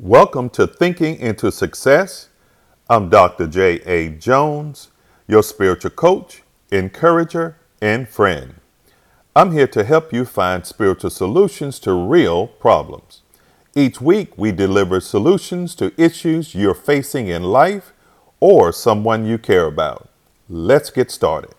Welcome to Thinking into Success. I'm Dr. J.A. Jones, your spiritual coach, encourager, and friend. I'm here to help you find spiritual solutions to real problems. Each week, we deliver solutions to issues you're facing in life or someone you care about. Let's get started.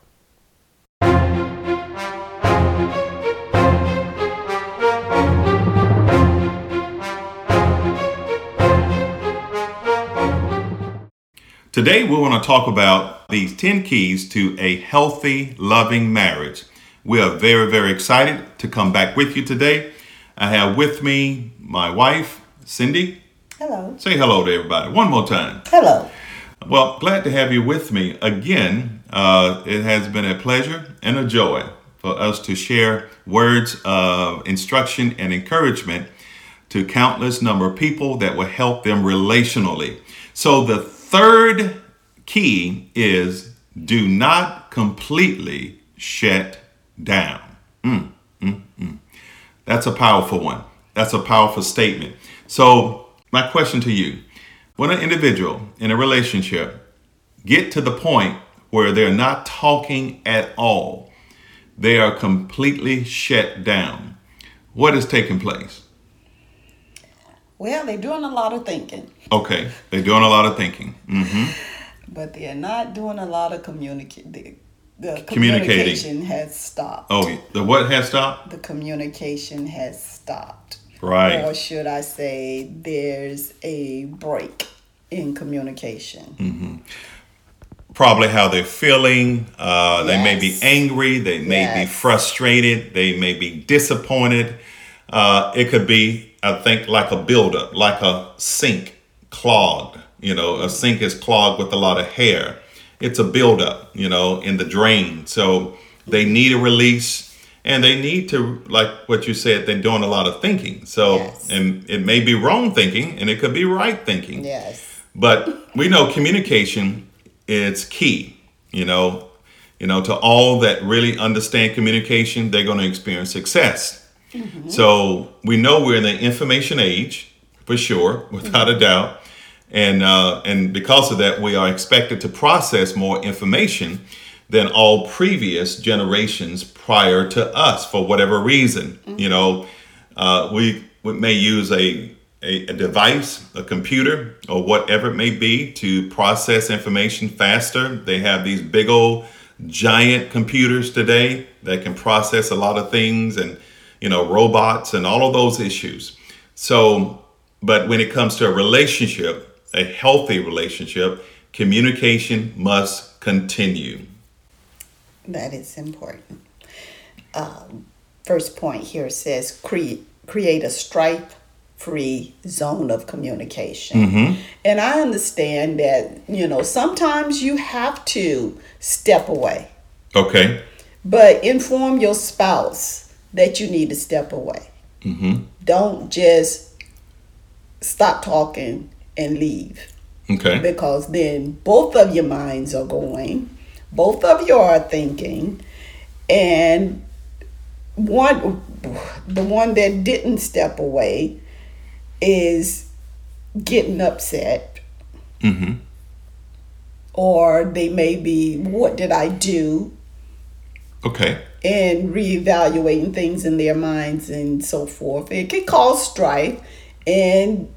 Today, we want to talk about these 10 keys to a healthy, loving marriage. We are very, very excited to come back with you today. I have with me my wife, Cindy. Hello. Say hello to everybody one more time. Hello. Well, glad to have you with me again. Uh, it has been a pleasure and a joy for us to share words of instruction and encouragement to countless number of people that will help them relationally. So the third key is do not completely shut down. Mm, mm, mm. That's a powerful one. That's a powerful statement. So, my question to you when an individual in a relationship get to the point where they're not talking at all, they are completely shut down, what is taking place? Well, they're doing a lot of thinking. Okay, they're doing a lot of thinking. Mm-hmm. But they're not doing a lot of communicating. The, the communication has stopped. Oh, the what has stopped? The communication has stopped. Right. Or should I say, there's a break in communication. Probably how they're feeling. Uh, They may be angry. They may be frustrated. They may be disappointed. Uh, it could be, I think, like a buildup, like a sink clogged. You know, a sink is clogged with a lot of hair. It's a buildup, you know, in the drain. So they need a release and they need to, like what you said, they're doing a lot of thinking. So, Yes. and it may be wrong thinking and it could be right thinking. Yes. But we know communication is key. You know, you know, to all that really understand communication, they're going to experience success. So we know we're in the information age for sure, without a doubt, and uh, and because of that, we are expected to process more information than all previous generations prior to us for whatever reason. You know, uh, we, we may use a, a, a device, a computer, or whatever it may be to process information faster. They have these big old giant computers today that can process a lot of things and, you know, robots and all of those issues. So, but when it comes to a relationship, a healthy relationship, communication must continue. That is important. Um, first point here says create create a strife free zone of communication. And I understand that, you know, sometimes you have to step away, Okay. but inform your spouse that you need to step away. Mm-hmm. Don't just stop talking and leave Okay. because then both of your minds are going, both of you are thinking, and one the one that didn't step away is getting upset. Mm-hmm. Or they may be, what did I do? Okay. And reevaluating things in their minds and so forth. It can cause strife, and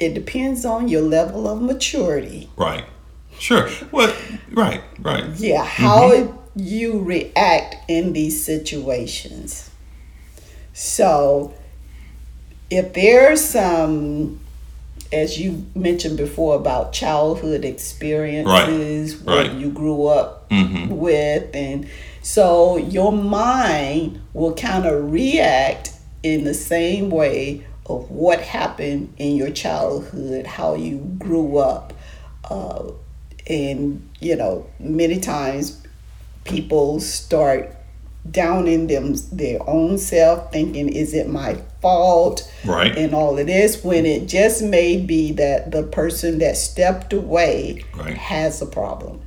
it depends on your level of maturity. Right. Sure. Well, right, right. Yeah, mm-hmm. how you react in these situations. So, if there's some, as you mentioned before, about childhood experiences, what right. you grew up mm-hmm. with, and so your mind will kind of react in the same way of what happened in your childhood, how you grew up. Uh, and you know many times people start downing them their own self thinking is it my fault Right. and all of this when it just may be that the person that stepped away Right. has a problem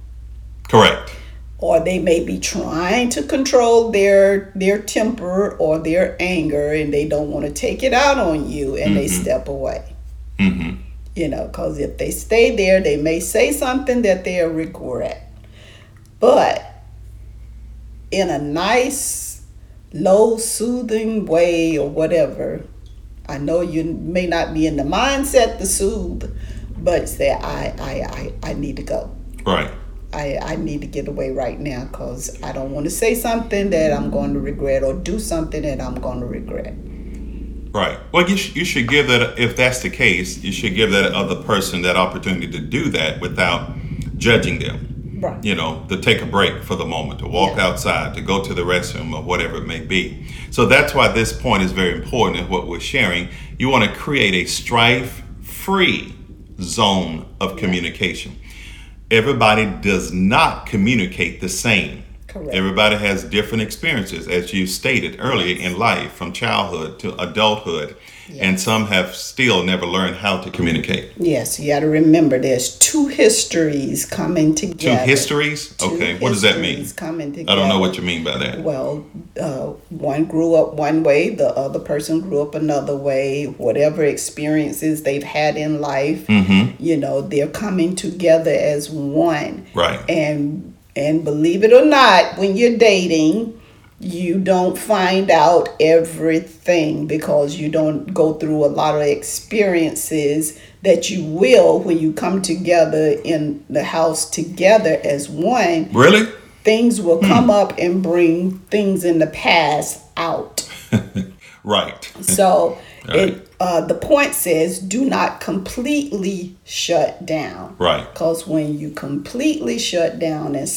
Correct. Or they may be trying to control their their temper or their anger and they don't want to take it out on you and they step away Mm-hmm. You know, because if they stay there, they may say something that they'll regret. But in a nice, low, soothing way or whatever, I know you may not be in the mindset to soothe, but say, I, I, I, I need to go. Right. I, I need to get away right now because I don't want to say something that I'm going to regret or do something that I'm going to regret. Right. Well, you, sh- you should give that, if that's the case, you should give that other person that opportunity to do that without judging them. Right. You know, to take a break for the moment, to walk Yeah. outside, to go to the restroom, or whatever it may be. So that's why this point is very important in what we're sharing. You want to create a strife free zone of communication. Everybody does not communicate the same. Correct. Everybody has different experiences, as you stated earlier in life, from childhood to adulthood, and some have still never learned how to communicate. Yes, you got to remember there's two histories coming together. Two histories? Two Okay, what does that mean? Coming together. I don't know what you mean by that. Well, uh, one grew up one way, the other person grew up another way. Whatever experiences they've had in life, Mm-hmm. you know, they're coming together as one. Right. And and believe it or not, when you're dating, you don't find out everything because you don't go through a lot of experiences that you will when you come together in the house together as one Really? things will Hmm. come up and bring things in the past out. Right. So Right. it uh, the point says do not completely shut down. Right. Because when you completely shut down and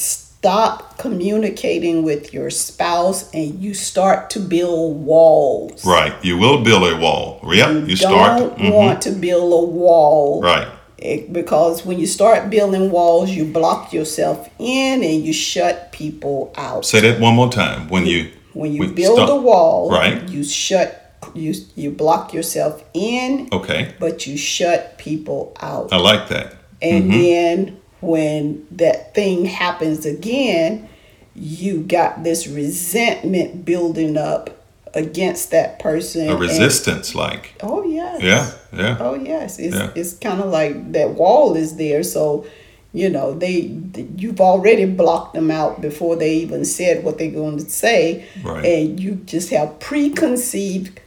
stop communicating with your spouse and you start to build walls. Right. You will build a wall. Yeah. You start. Don't mhm, want to build a wall. Right. It- because when you start building walls, you block yourself in and you shut people out. Say that one more time. When you When you we build stop- a wall, Right. you shut you you block yourself in, Okay. but you shut people out. I like that. And then when that thing happens again, you got this resentment building up against that person. A and- resistance, like. oh yes. Yeah. Yeah. Oh yes, it's Yeah. it's kind of like that wall is there, so you know they you've already blocked them out before they even said what they're going to say, Right. and you just have preconceived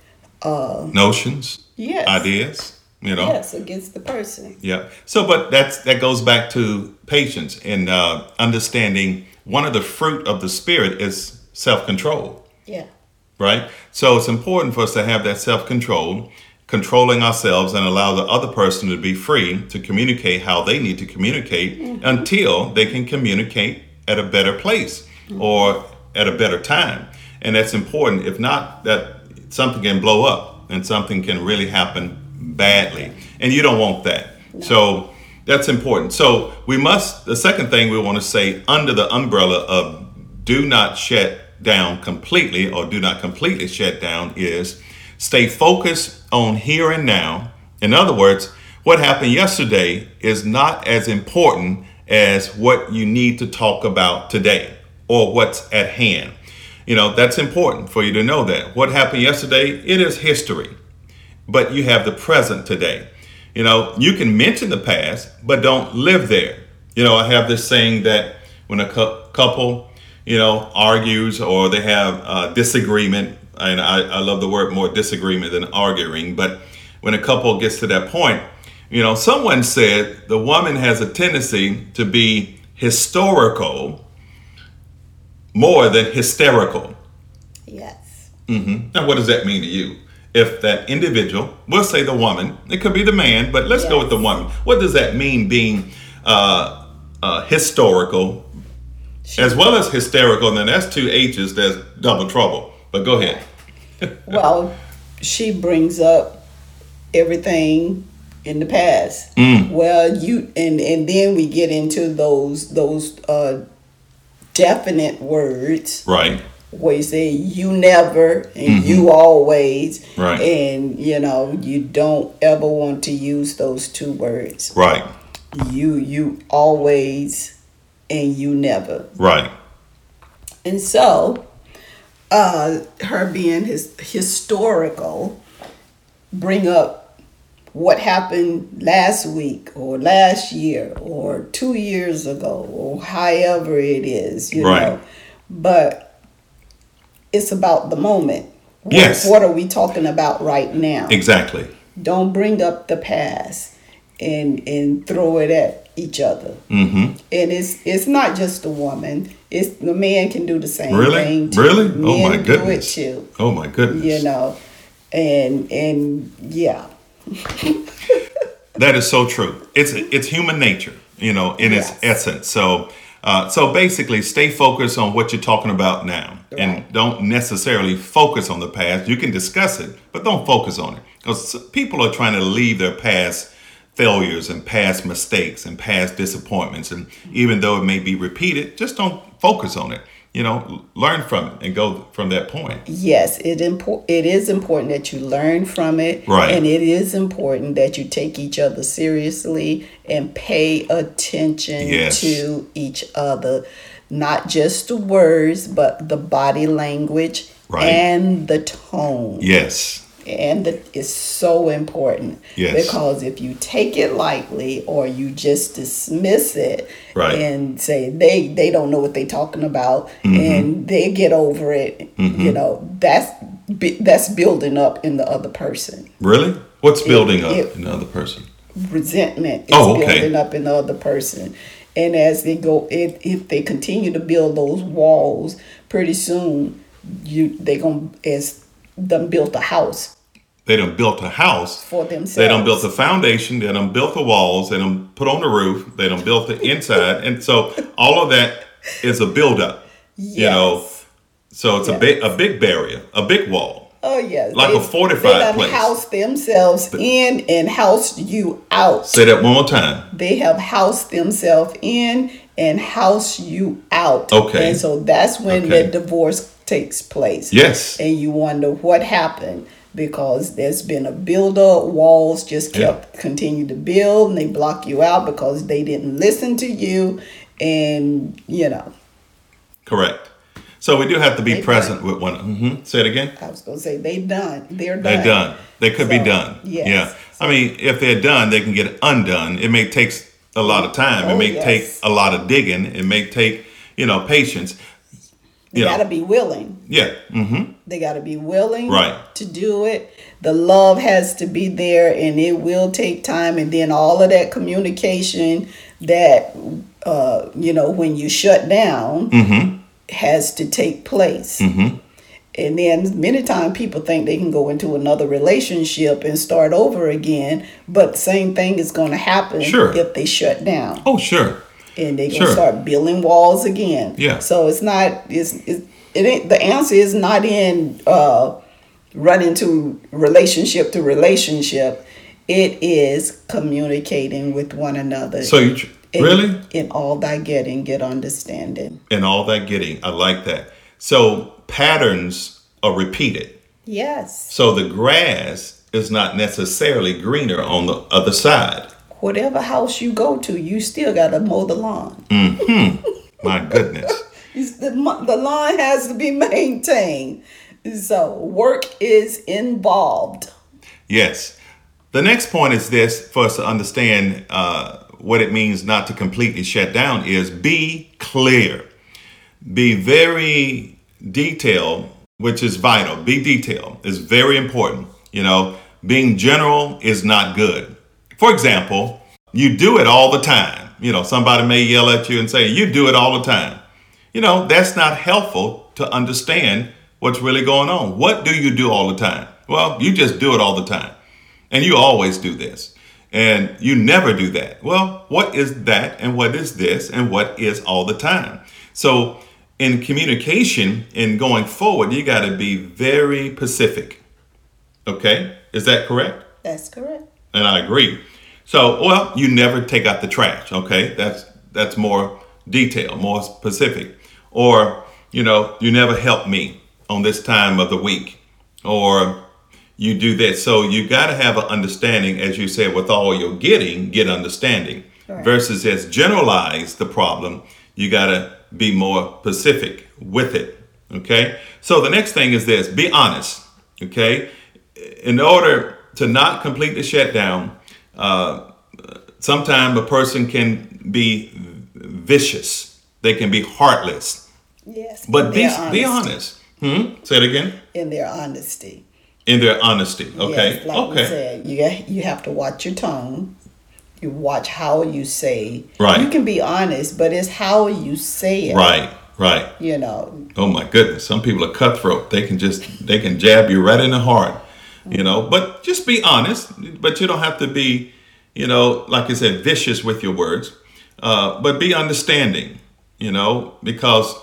uh, Notions, yes ideas. You know. yes against the person. Yeah. So, but that's that goes back to patience and uh, understanding. One of the fruit of the spirit is self control. Yeah, right? So it's important for us to have that self control, controlling ourselves and allow the other person to be free to communicate how they need to communicate until they can communicate at a better place or at a better time. And that's important. If not, that something can blow up and something can really happen badly. And you don't want that. So that's important. So we must, the second thing we want to say under the umbrella of do not shut down completely or do not completely shut down is stay focused on here and now. In other words, what happened yesterday is not as important as what you need to talk about today or what's at hand. You know, that's important for you to know that. What happened yesterday, it is history, but you have the present today. You know, you can mention the past, but don't live there. You know, I have this saying that when a cou- couple, you know, argues or they have a disagreement, and I, I love the word more disagreement than arguing, but when a couple gets to that point, you know, someone said the woman has a tendency to be historical more than hysterical. yes, Mm-hmm. Now, what does that mean to you? If that individual, we'll say the woman, it could be the man, but let's go with the woman. What does that mean being uh, uh, historical as well as hysterical? And then that's two H's, that's double trouble. But go ahead. well, she brings up everything in the past. Well, you and and then we get into those those uh, definite words Right, where you say you never and you always, Right. and you know you don't ever want to use those two words. right, You you always and you never. right, And so, uh, her being his historical, bring up what happened last week or last year or two years ago or however it is, you Right. know. But it's about the moment. What, Yes. What are we talking about right now? Exactly. Don't bring up the past and and throw it at each other. Mm-hmm. And it's it's not just the woman. It's the man can do the same Really? thing. Too. Really? Men Oh my do goodness. it too. Oh my goodness. You know, and and yeah, That is so true. It's it's human nature, you know, in its essence. So uh, so basically, stay focused on what you're talking about now, and don't necessarily focus on the past. You can discuss it, but don't focus on it because people are trying to leave their past failures and past mistakes and past disappointments, and even though it may be repeated, just don't focus on it. You know, learn from it and go from that point. yes, it impor- It is important that you learn from it, Right. And it is important that you take each other seriously and pay attention Yes. to each other, not just the words, but the body language Right. and the tone. Yes. and the, it's so important Yes. because if you take it lightly or you just dismiss it Right. and say they they don't know what they're talking about mm-hmm. and they get over it mm-hmm. you know that's that's building up in the other person Really? What's building up it- in other person? resentment is Oh, okay. building up in the other person and as they go if, if they continue to build those walls pretty soon you they gonna as them built a house They done built a house for themselves They done built the foundation, they done built the walls, they done put on the roof, they done built the inside. and so all of that is a buildup. You know, so it's a Yes. big a big barrier, a big wall. Oh yes, Like a fortified they place. House themselves in and house you out. Say that one more time. They have housed themselves in and house you out. Okay. and so that's when Okay. the divorce takes place. Yes. and you wonder what happened because there's been a buildup. Walls just Yeah. kept continue to build, and they block you out because they didn't listen to you, and you know. Correct. So we do have to be They present with one. hmm Say it again. I was gonna say they done. They're done. They're done. They could be done. yes. Yeah. I mean, if they're done, they can get undone. It may take a lot of time. it Oh, may yes. take a lot of digging. It may take, you know, patience. They You gotta be willing. Yeah. hmm They got to be willing Right. to do it. The love has to be there and it will take time. And then all of that communication that, uh, you know, when you shut down Mm-hmm. Has to take place. And then many times people think they can go into another relationship and start over again, but the same thing is going to happen Sure. if they shut down Oh, sure. and they gonna Sure. start building walls again. Yeah. So it's not it's, it's it ain't the answer is not in uh running to relationship to relationship. It is communicating with one another. So you in, really in all thy getting, get understanding. In all that getting, I like that. So patterns are repeated. Yes. So the grass is not necessarily greener on the other side. Whatever house you go to, you still gotta mow the lawn. Mm-hmm. My goodness. The, the lawn has to be maintained. So work is involved. Yes. The next point is this for us to understand uh, what it means not to completely shut down is be clear. Be very detailed, which is vital. Be detailed is very important. You know, being general is not good. For example, you do it all the time. You know, somebody may yell at you and say, You do it all the time. You know, that's not helpful to understand what's really going on. What do you do all the time? Well, you just do it all the time. And you always do this. And you never do that. Well, what is that? And what is this? And what is all the time? So, in communication and going forward, you got to be very specific. Okay? Is that correct? That's correct. and I agree. So, well, you never take out the trash. Okay, that's that's more detail, more specific. Or, you know, you never help me on this time of the week, or you do this. So you got to have an understanding, as you said, with all you're getting, get understanding. Right. Versus as generalize the problem, you got to be more specific with it. Okay. So the next thing is this: be honest. Okay. In order to not complete the shutdown, uh, sometimes a person can be vicious. They can be heartless. Yes. But be, they're be honest. Hmm? Say it again. In their honesty. In their honesty. Okay. Yes, like okay. we said, you you have to watch your tone. You watch how you say. Right. You can be honest, but it's how you say it. Right. Right. You know. Oh my goodness. Some people are cutthroat. They can just they can jab you right in the heart. You know, but just be honest. But you don't have to be, you know, like I said, vicious with your words. Uh, but be understanding. You know, because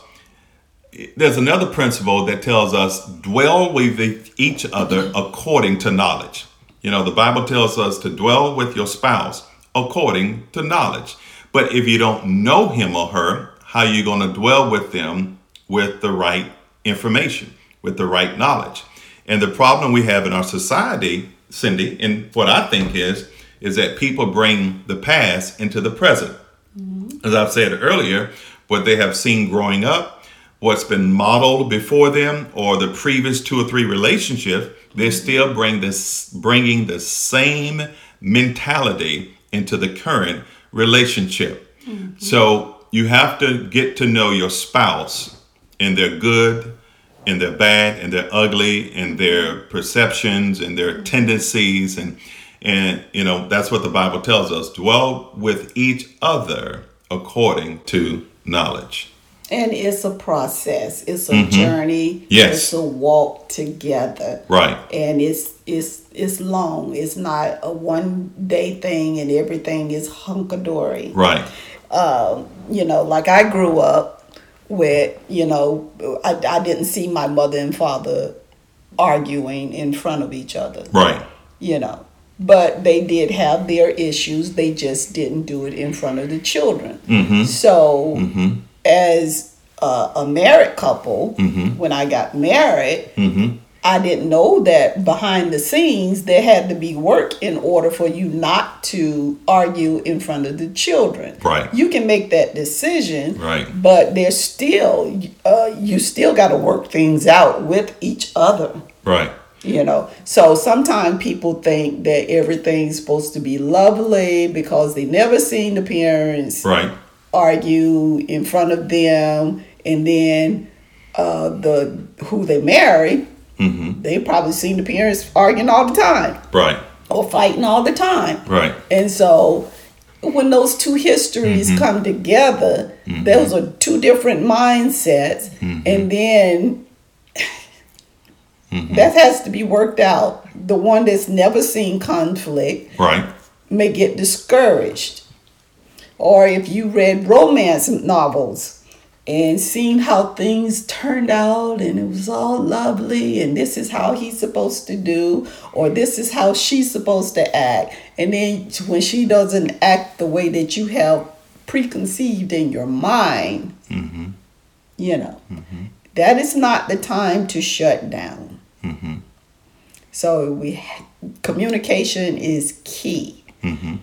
there's another principle that tells us dwell with each other according to knowledge. You know, the Bible tells us to dwell with your spouse according to knowledge. But if you don't know him or her, how are you going to dwell with them with the right information, with the right knowledge? And the problem we have in our society, Cindy, and what I think is, is that people bring the past into the present. Mm-hmm. As I've said earlier, what they have seen growing up, what's been modeled before them, or the previous two or three relationships, they're still bring this, bringing the same mentality into the current relationship. Mm-hmm. So you have to get to know your spouse in their good, in their bad, in their ugly, and their perceptions, and their tendencies, and and you know that's what the Bible tells us: dwell with each other according to knowledge. And it's a process. It's a mm-hmm. journey. Yes. It's a walk together. Right. And it's it's it's long. It's not a one day thing and everything is hunkadory. Right. Um, you know, like I grew up with, you know, I, I didn't see my mother and father arguing in front of each other. Right. You know. But they did have their issues. They just didn't do it in front of the children. Mm-hmm. So mm-hmm as a, a married couple, mm-hmm. when I got married, mm-hmm. I didn't know that behind the scenes there had to be work in order for you not to argue in front of the children. Right. You can make that decision. Right. But there's still, uh, you still got to work things out with each other. Right. You know, so sometimes people think that everything's supposed to be lovely because they never seen the parents. Right argue in front of them, and then uh, the who they marry, mm-hmm. they probably seen the parents arguing all the time, right, or fighting all the time, right. And so when those two histories mm-hmm. come together, mm-hmm. those are two different mindsets, mm-hmm. and then. Mm-hmm. That has to be worked out. The one that's never seen conflict right. may get discouraged or if you read romance novels and seen how things turned out and it was all lovely and this is how he's supposed to do or this is how she's supposed to act and then when she doesn't act the way that you have preconceived in your mind mm-hmm. you know mm-hmm. that is not the time to shut down mm-hmm. so we communication is key mm-hmm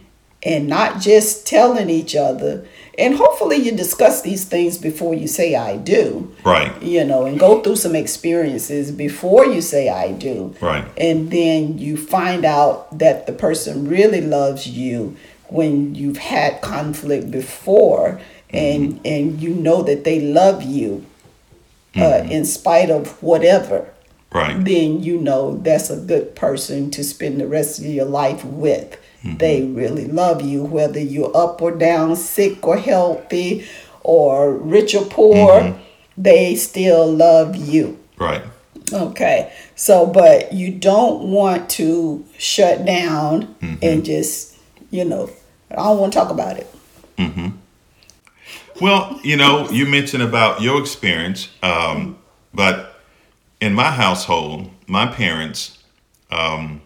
and not just telling each other. And hopefully, you discuss these things before you say I do. Right. You know, and go through some experiences before you say I do. Right. And then you find out that the person really loves you when you've had conflict before and mm-hmm. and you know that they love you uh, mm-hmm. in spite of whatever right then you know that's a good person to spend the rest of your life with Mm-hmm. They really love you, whether you're up or down, sick or healthy, or rich or poor, mm-hmm. they still love you. Right. Okay. So, but you don't want to shut down mm-hmm. and just, you know, I don't want to talk about it. Mm-hmm. Well, you know, you mentioned about your experience, um, but in my household, my parents, um,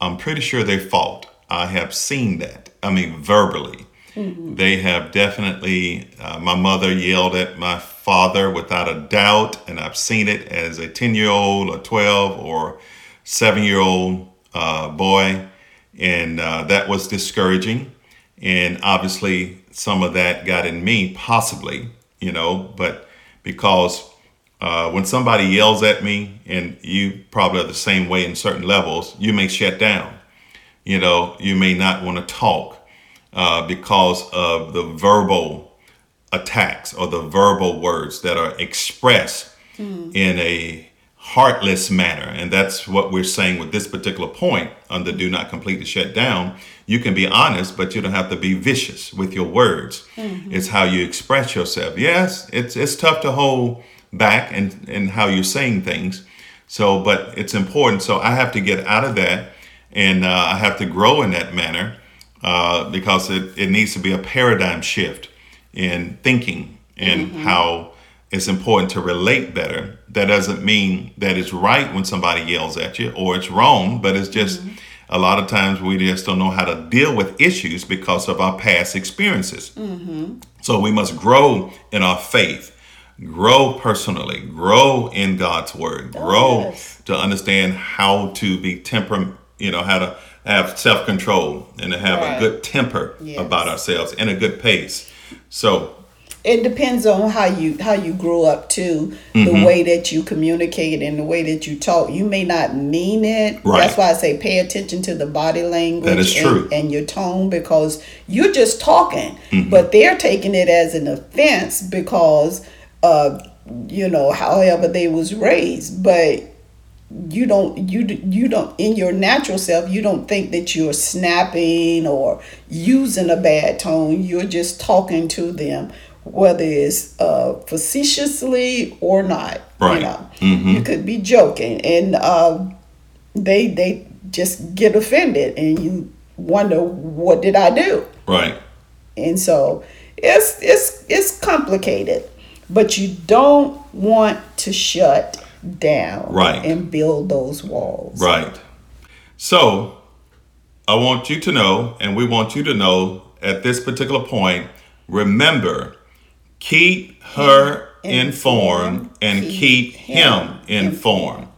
I'm pretty sure they fought. I have seen that. I mean, verbally. Mm-hmm. They have definitely, uh, my mother yelled at my father without a doubt, and I've seen it as a 10 year old, a 12, or 7 year old uh, boy, and uh, that was discouraging. And obviously, some of that got in me, possibly, you know, but because uh, when somebody yells at me, and you probably are the same way in certain levels, you may shut down. You know, you may not want to talk uh, because of the verbal attacks or the verbal words that are expressed mm. in a heartless manner. And that's what we're saying with this particular point on the do not completely shut down. You can be honest, but you don't have to be vicious with your words. Mm-hmm. It's how you express yourself. Yes, it's it's tough to hold back and and how you're saying things. So, but it's important. So I have to get out of that, and uh, I have to grow in that manner uh, because it, it needs to be a paradigm shift in thinking and mm-hmm. how it's important to relate better. That doesn't mean that it's right when somebody yells at you or it's wrong, but it's just mm-hmm. a lot of times we just don't know how to deal with issues because of our past experiences. Mm-hmm. So we must grow in our faith grow personally, grow in God's word, oh, grow yes. to understand how to be temper, you know, how to have self control and to have right. a good temper yes. about ourselves and a good pace. So it depends on how you how you grew up too mm-hmm. the way that you communicate and the way that you talk you may not mean it right. that's why i say pay attention to the body language that is true. And, and your tone because you're just talking mm-hmm. but they're taking it as an offense because uh, you know, however they was raised, but you don't you you don't in your natural self you don't think that you're snapping or using a bad tone. You're just talking to them whether it's uh, facetiously or not right. you know. Mm-hmm. you could be joking and uh, they they just get offended and you wonder what did i do? Right. And so it's it's it's complicated but you don't want to shut down right. and build those walls. Right. So I want you to know, and we want you to know at this particular point, remember, keep her informed, and keep, keep him, him informed.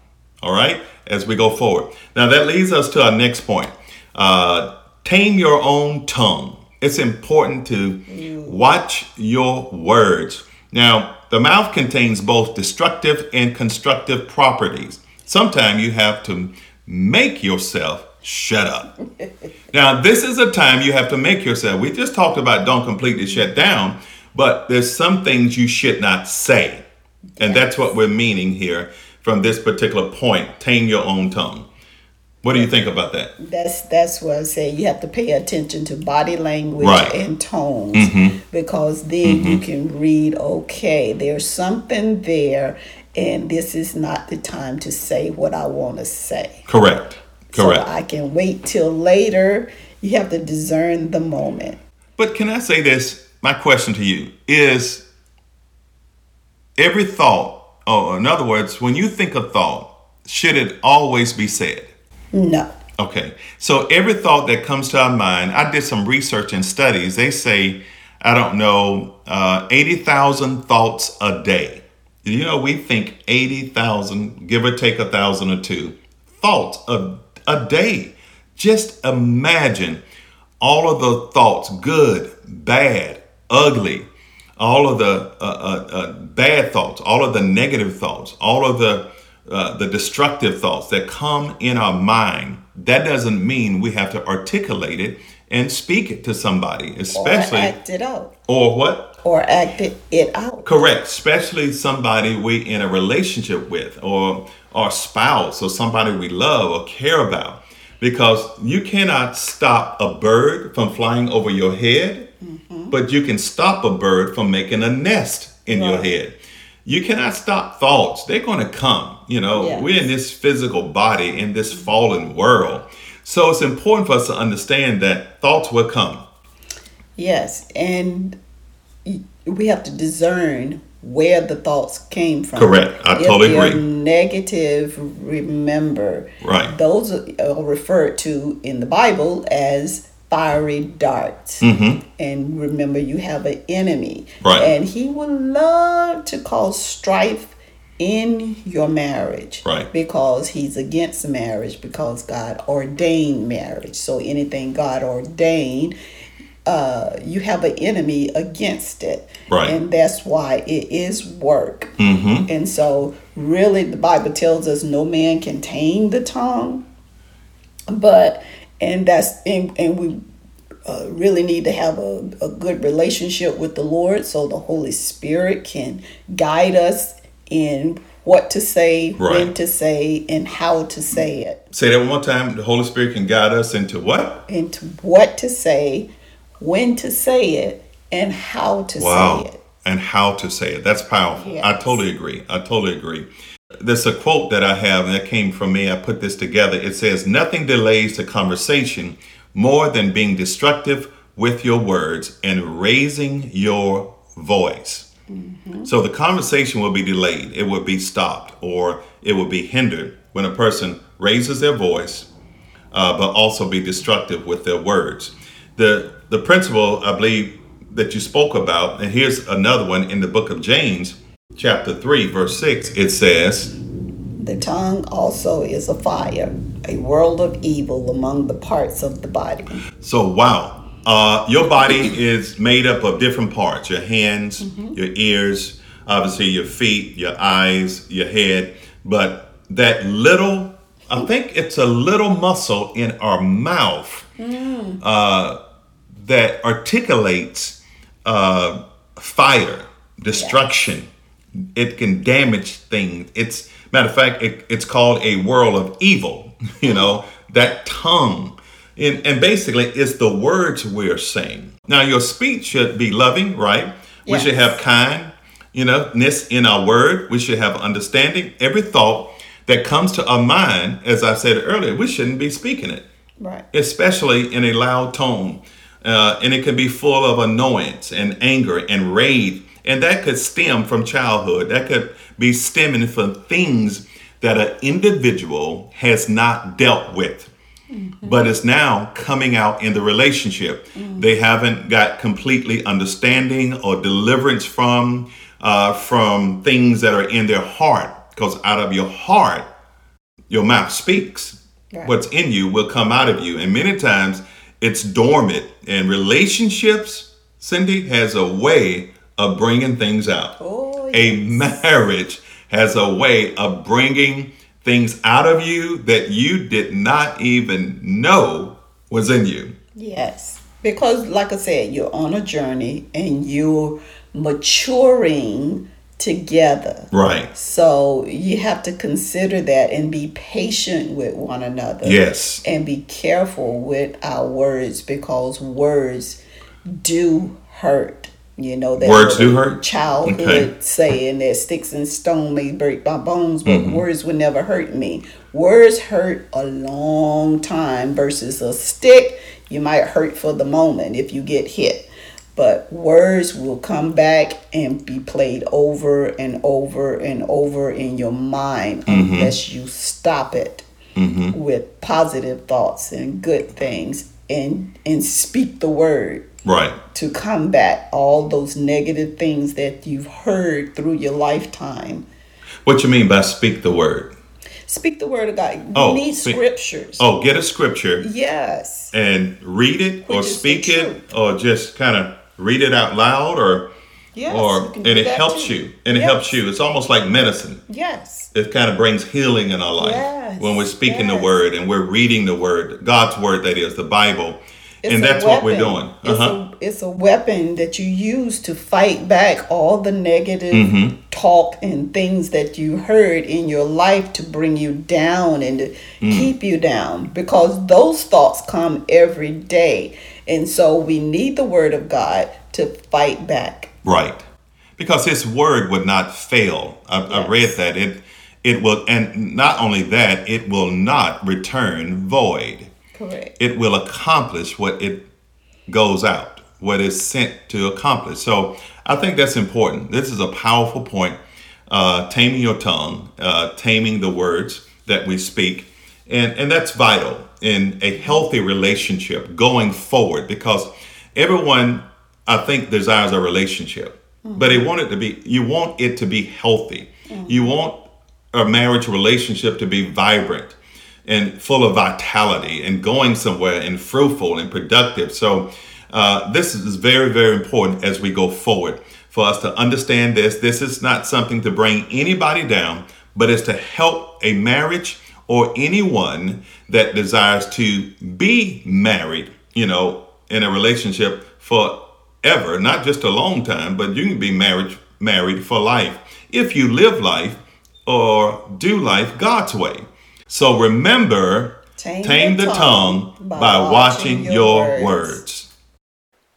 All right, as we go forward. Now that leads us to our next point. Uh, tame your own tongue. It's important to watch your words. Now, the mouth contains both destructive and constructive properties. Sometimes you have to make yourself shut up. now, this is a time you have to make yourself. We just talked about don't completely shut down, but there's some things you should not say. And that's what we're meaning here from this particular point. Tame your own tongue. What do you think about that? That's that's what I say. You have to pay attention to body language right. and tones mm-hmm. because then mm-hmm. you can read. Okay, there's something there, and this is not the time to say what I want to say. Correct. Correct. So I can wait till later. You have to discern the moment. But can I say this? My question to you is: every thought, or in other words, when you think a thought, should it always be said? No. Okay. So every thought that comes to our mind, I did some research and studies. They say, I don't know, uh, 80,000 thoughts a day. You know, we think 80,000, give or take a thousand or two, thoughts a, a day. Just imagine all of the thoughts good, bad, ugly, all of the uh, uh, uh bad thoughts, all of the negative thoughts, all of the uh, the destructive thoughts that come in our mind, that doesn't mean we have to articulate it and speak it to somebody, especially or act it out. Or what? Or act it out. Correct. Especially somebody we in a relationship with, or our spouse, or somebody we love or care about, because you cannot stop a bird from flying over your head, mm-hmm. but you can stop a bird from making a nest in right. your head you cannot stop thoughts. They're going to come. You know, yes. we're in this physical body in this fallen world. So it's important for us to understand that thoughts will come. Yes. And we have to discern where the thoughts came from. Correct. I if totally agree. Negative, remember. Right. Those are referred to in the Bible as fiery darts. Mm-hmm. And remember, you have an enemy. Right. And he will love to cause strife in your marriage. Right. Because he's against marriage, because God ordained marriage. So anything God ordained, uh, you have an enemy against it. Right. And that's why it is work. Mm-hmm. And so, really, the Bible tells us no man can tame the tongue. But, and that's, and, and we uh, really need to have a, a good relationship with the Lord so the Holy Spirit can guide us in what to say, when to say, and how to say it. Say that one more time. The Holy Spirit can guide us into what? Into what to say, when to say it, and how to Wow. say it. And how to say it. That's powerful. I totally agree. I totally agree. There's a quote that I have, and that came from me. I put this together. It says, Nothing delays the conversation more than being destructive with your words and raising your voice. So the conversation will be delayed, it will be stopped, or it will be hindered when a person raises their voice, uh, but also be destructive with their words. The the principle I believe that you spoke about, and here's another one in the book of James, chapter three, verse six. It says, The tongue also is a fire, a world of evil among the parts of the body. So, wow. Uh, your body is made up of different parts your hands, your ears, obviously your feet, your eyes, your head. But that little, I think it's a little muscle in our mouth uh, that articulates uh, fire, destruction. It can damage things. It's matter of fact, it, it's called a world of evil. You know that tongue, and and basically it's the words we're saying. Now your speech should be loving, right? We should have kind, you know, ness in our word. We should have understanding. Every thought that comes to our mind, as I said earlier, we shouldn't be speaking it Right. especially in a loud tone. Uh, and it can be full of annoyance and anger and rage. And that could stem from childhood. That could be stemming from things that an individual has not dealt with, but is now coming out in the relationship. They haven't got completely understanding or deliverance from uh, from things that are in their heart. Because out of your heart, your mouth speaks. Right. What's in you will come out of you. And many times it's dormant. And relationships, Cindy, has a way of bringing things out. Oh, A marriage has a way of bringing things out of you that you did not even know was in you. Yes. Because, like I said, you're on a journey and you're maturing together. Right. So you have to consider that and be patient with one another. Yes. And be careful with our words because words do hurt. You know that Words do hurt? Childhood Okay. saying that sticks and stone may break my bones, but Mm-hmm. words would never hurt me. Words hurt a long time versus a stick. You might hurt for the moment if you get hit but words will come back and be played over and over and over in your mind Mm-hmm. unless you stop it with positive thoughts and good things and and speak the word Right. to combat all those negative things that you've heard through your lifetime. What you mean by speak the word? speak the word of god. You Oh, need speak- scriptures. Oh, get a scripture yes. and read it or Which the speak it or just kind of read it out loud or yes or and it helps too. you and it helps you. It's almost like medicine. Yes. It kind of brings healing in our life Yes, when we're speaking the word and we're reading the word god's word that is the bible It's and that's what we're doing It's, uh-huh a, it's a weapon that you use to fight back all the negative Mm-hmm. talk and things that you heard in your life to bring you down and to Mm. keep you down because those thoughts come every day. And so we need the word of God to fight back. right because his word would not fail I, I read that it it will and not only that it will not return void Correct. it will accomplish what it goes out, what is sent to accomplish. So I think that's important. This is a powerful point. Uh, taming your tongue, uh, taming the words that we speak, and and that's vital in a healthy relationship going forward because everyone I think desires a relationship, but they want it to be you want it to be healthy. You want a marriage relationship to be vibrant and full of vitality and going somewhere and fruitful and productive. So uh, this is very, very important as we go forward for us to understand this. This is not something to bring anybody down, but it's to help a marriage or anyone that desires to be married, you know, in a relationship forever, not just a long time, but you can be married married for life if you live life or do life God's way. So remember, tame, tame the, tongue, tongue by, by, watching, watching your, words. words.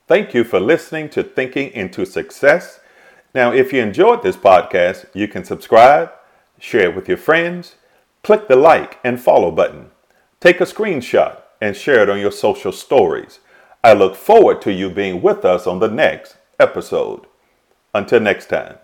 Thank you for listening to Thinking into Success. Now, if you enjoyed this podcast, you can subscribe, share it with your friends, click the like and follow button, take a screenshot, and share it on your social stories. I look forward to you being with us on the next episode. Until next time.